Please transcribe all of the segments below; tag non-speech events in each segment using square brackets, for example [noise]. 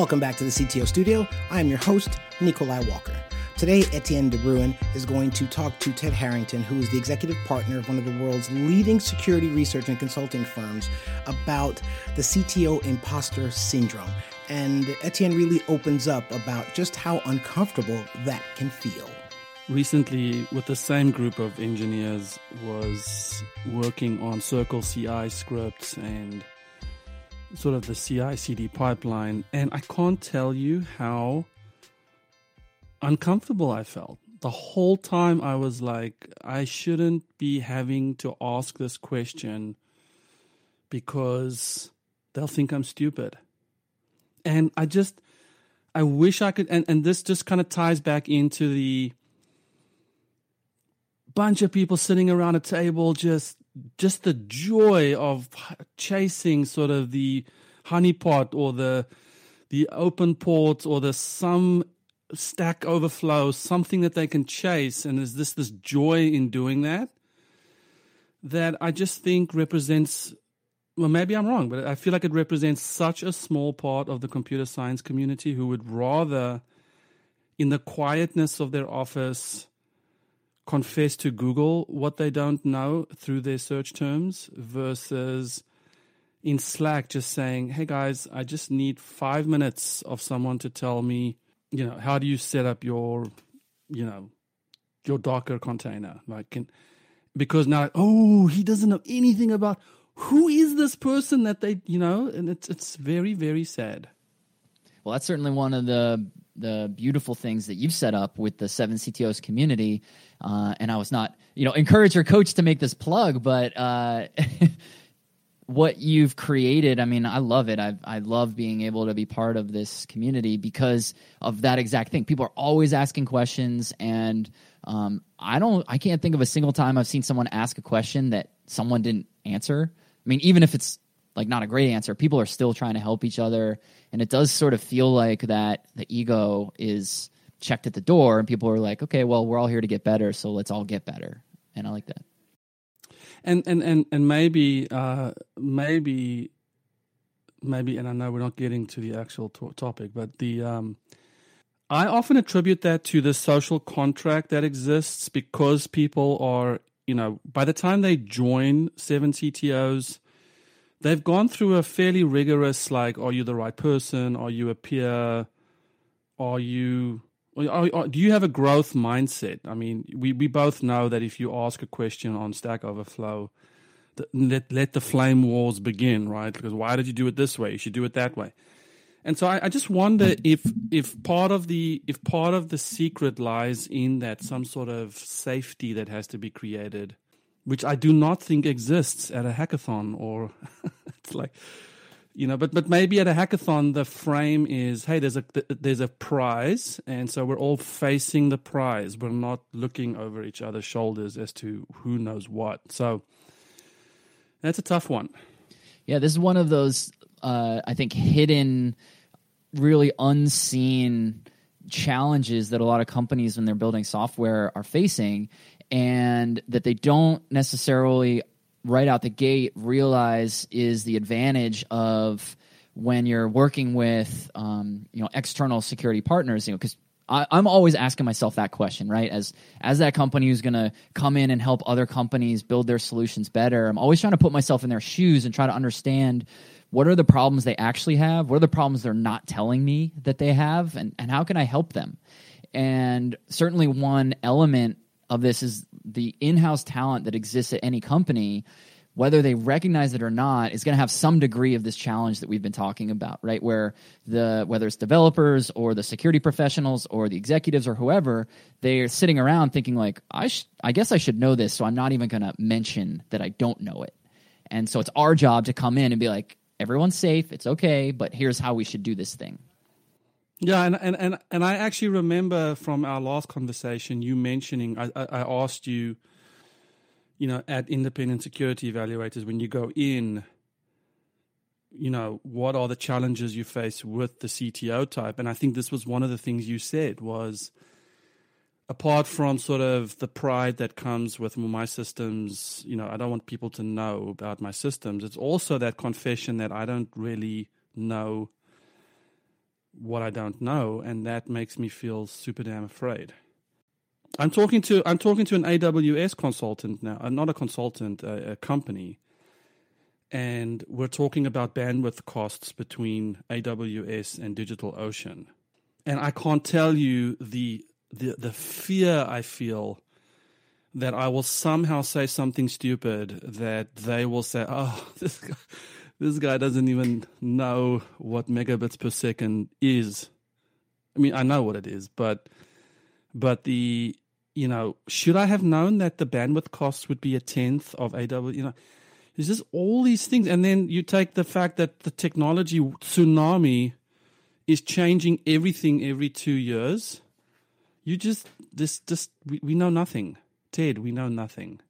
Welcome back to the CTO Studio. I am your host, Nikolai Walker. Today, Etienne de Bruin is going to talk to Ted Harrington, who is the executive partner of one of the world's leading security research and consulting firms, about the CTO imposter syndrome. And Etienne really opens up about just how uncomfortable that can feel. Recently, with the same group of engineers, was working on Circle CI scripts and sort of the CI CD pipeline, and I can't tell you how uncomfortable I felt. The whole time I was like, I shouldn't be having to ask this question because they'll think I'm stupid. And I just, I wish I could, and, and this just kind of ties back into the bunch of people sitting around a table, just, just the joy of chasing sort of the honeypot or the, the open port or the some stack overflow, something that they can chase, and there's this this joy in doing that that I just think represents. Well, maybe I'm wrong, but I feel like it represents such a small part of the computer science community who would rather, in the quietness of their office, confess to Google what they don't know through their search terms versus in Slack just saying, hey guys, I just need five minutes of someone to tell me you know, how do you set up your, you know, your Docker container? Like, can, because now, oh, he doesn't know anything about who is this person that they, you know, and it's it's very very sad. Well, that's certainly one of the the beautiful things that you've set up with the seven CTOs community. Uh, and I was not, you know, encourage your coach to make this plug, but uh, [laughs] what you've created i mean i love it i i love being able to be part of this community because of that exact thing people are always asking questions and um, i don't i can't think of a single time i've seen someone ask a question that someone didn't answer i mean even if it's like not a great answer. People are still trying to help each other. And it does sort of feel like that the ego is checked at the door and people are like okay well we're all here to get better so let's all get better. And i like that. And and and and maybe uh, maybe maybe, and I know we're not getting to the actual to- topic, but the um, I often attribute that to the social contract that exists because people are, you know, by the time they join seven CTOs, they've gone through a fairly rigorous, like, are you the right person? Are you a peer? Are you do you have a growth mindset? I mean, we, we both know that if you ask a question on Stack Overflow, let let the flame wars begin, right? Because why did you do it this way? You should do it that way. And so I, I just wonder if if part of the if part of the secret lies in that some sort of safety that has to be created, which I do not think exists at a hackathon or [laughs] it's like you know but but maybe at a hackathon the frame is hey there's a there's a prize. And so we're all facing the prize. We're not looking over each other's shoulders as to who knows what. So that's a tough one. Yeah this is one of those uh, i think hidden really unseen challenges that a lot of companies when they're building software are facing and that they don't necessarily right out the gate realize is the advantage of when you're working with um, you know external security partners you know because i'm always asking myself that question right? As as that company who's going to come in and help other companies build their solutions better i'm always trying to put myself in their shoes and try to understand what are the problems they actually have what are the problems they're not telling me that they have and, and how can i help them? And certainly one element of this is the in-house talent that exists at any company whether they recognize it or not is going to have some degree of this challenge that we've been talking about right? Where the whether it's developers or the security professionals or the executives or whoever they're sitting around thinking like i sh- i guess i should know this so i'm not even going to mention that i don't know it. And so it's our job to come in and be like everyone's safe it's okay but here's how we should do this thing yeah, and, and, and, and I actually remember from our last conversation you mentioning I, I, asked you, you know, at independent security evaluators when you go in, you know, what are the challenges you face with the CTO type? And I think this was one of the things you said was apart from sort of the pride that comes with my systems, you know, I don't want people to know about my systems. It's also that confession that I don't really know what I don't know, and that makes me feel super damn afraid. I'm talking to I'm talking to an AWS consultant now, uh, not a consultant, a, a company, and we're talking about bandwidth costs between AWS and DigitalOcean, and I can't tell you the the the fear I feel that I will somehow say something stupid that they will say, "Oh, [laughs] this guy, this guy doesn't even know what megabits per second is." I mean, I know what it is, but but the you know, should I have known that the bandwidth costs would be a tenth of AW? You know, there's just all these things, and then you take the fact that the technology tsunami is changing everything every two years. You just this just we, we know nothing. Ted, we know nothing.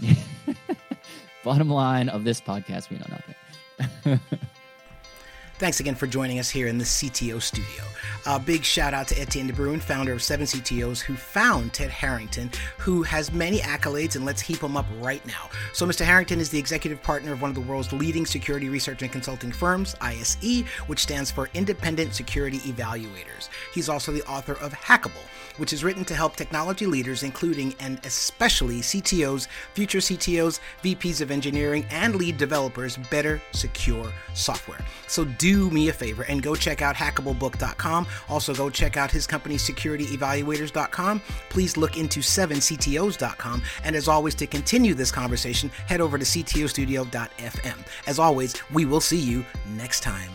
[laughs] Bottom line of this podcast, we know nothing. [laughs] Thanks again for joining us here in the CTO studio. A big shout out to Etienne de Bruin, founder of Seven CTOs, who found Ted Harrington, who has many accolades, and let's heap them up right now. So, Mr. Harrington is the executive partner of one of the world's leading security research and consulting firms, ISE, which stands for Independent Security Evaluators. He's also the author of Hackable which is written to help technology leaders, including and especially CTOs, future CTOs, VPs of engineering, and lead developers, better secure software. So do me a favor and go check out hackablebook.com. Also, go check out his company, securityevaluators.com. Please look into 7ctos.com. And as always, to continue this conversation, head over to ctostudio.fm. As always, we will see you next time.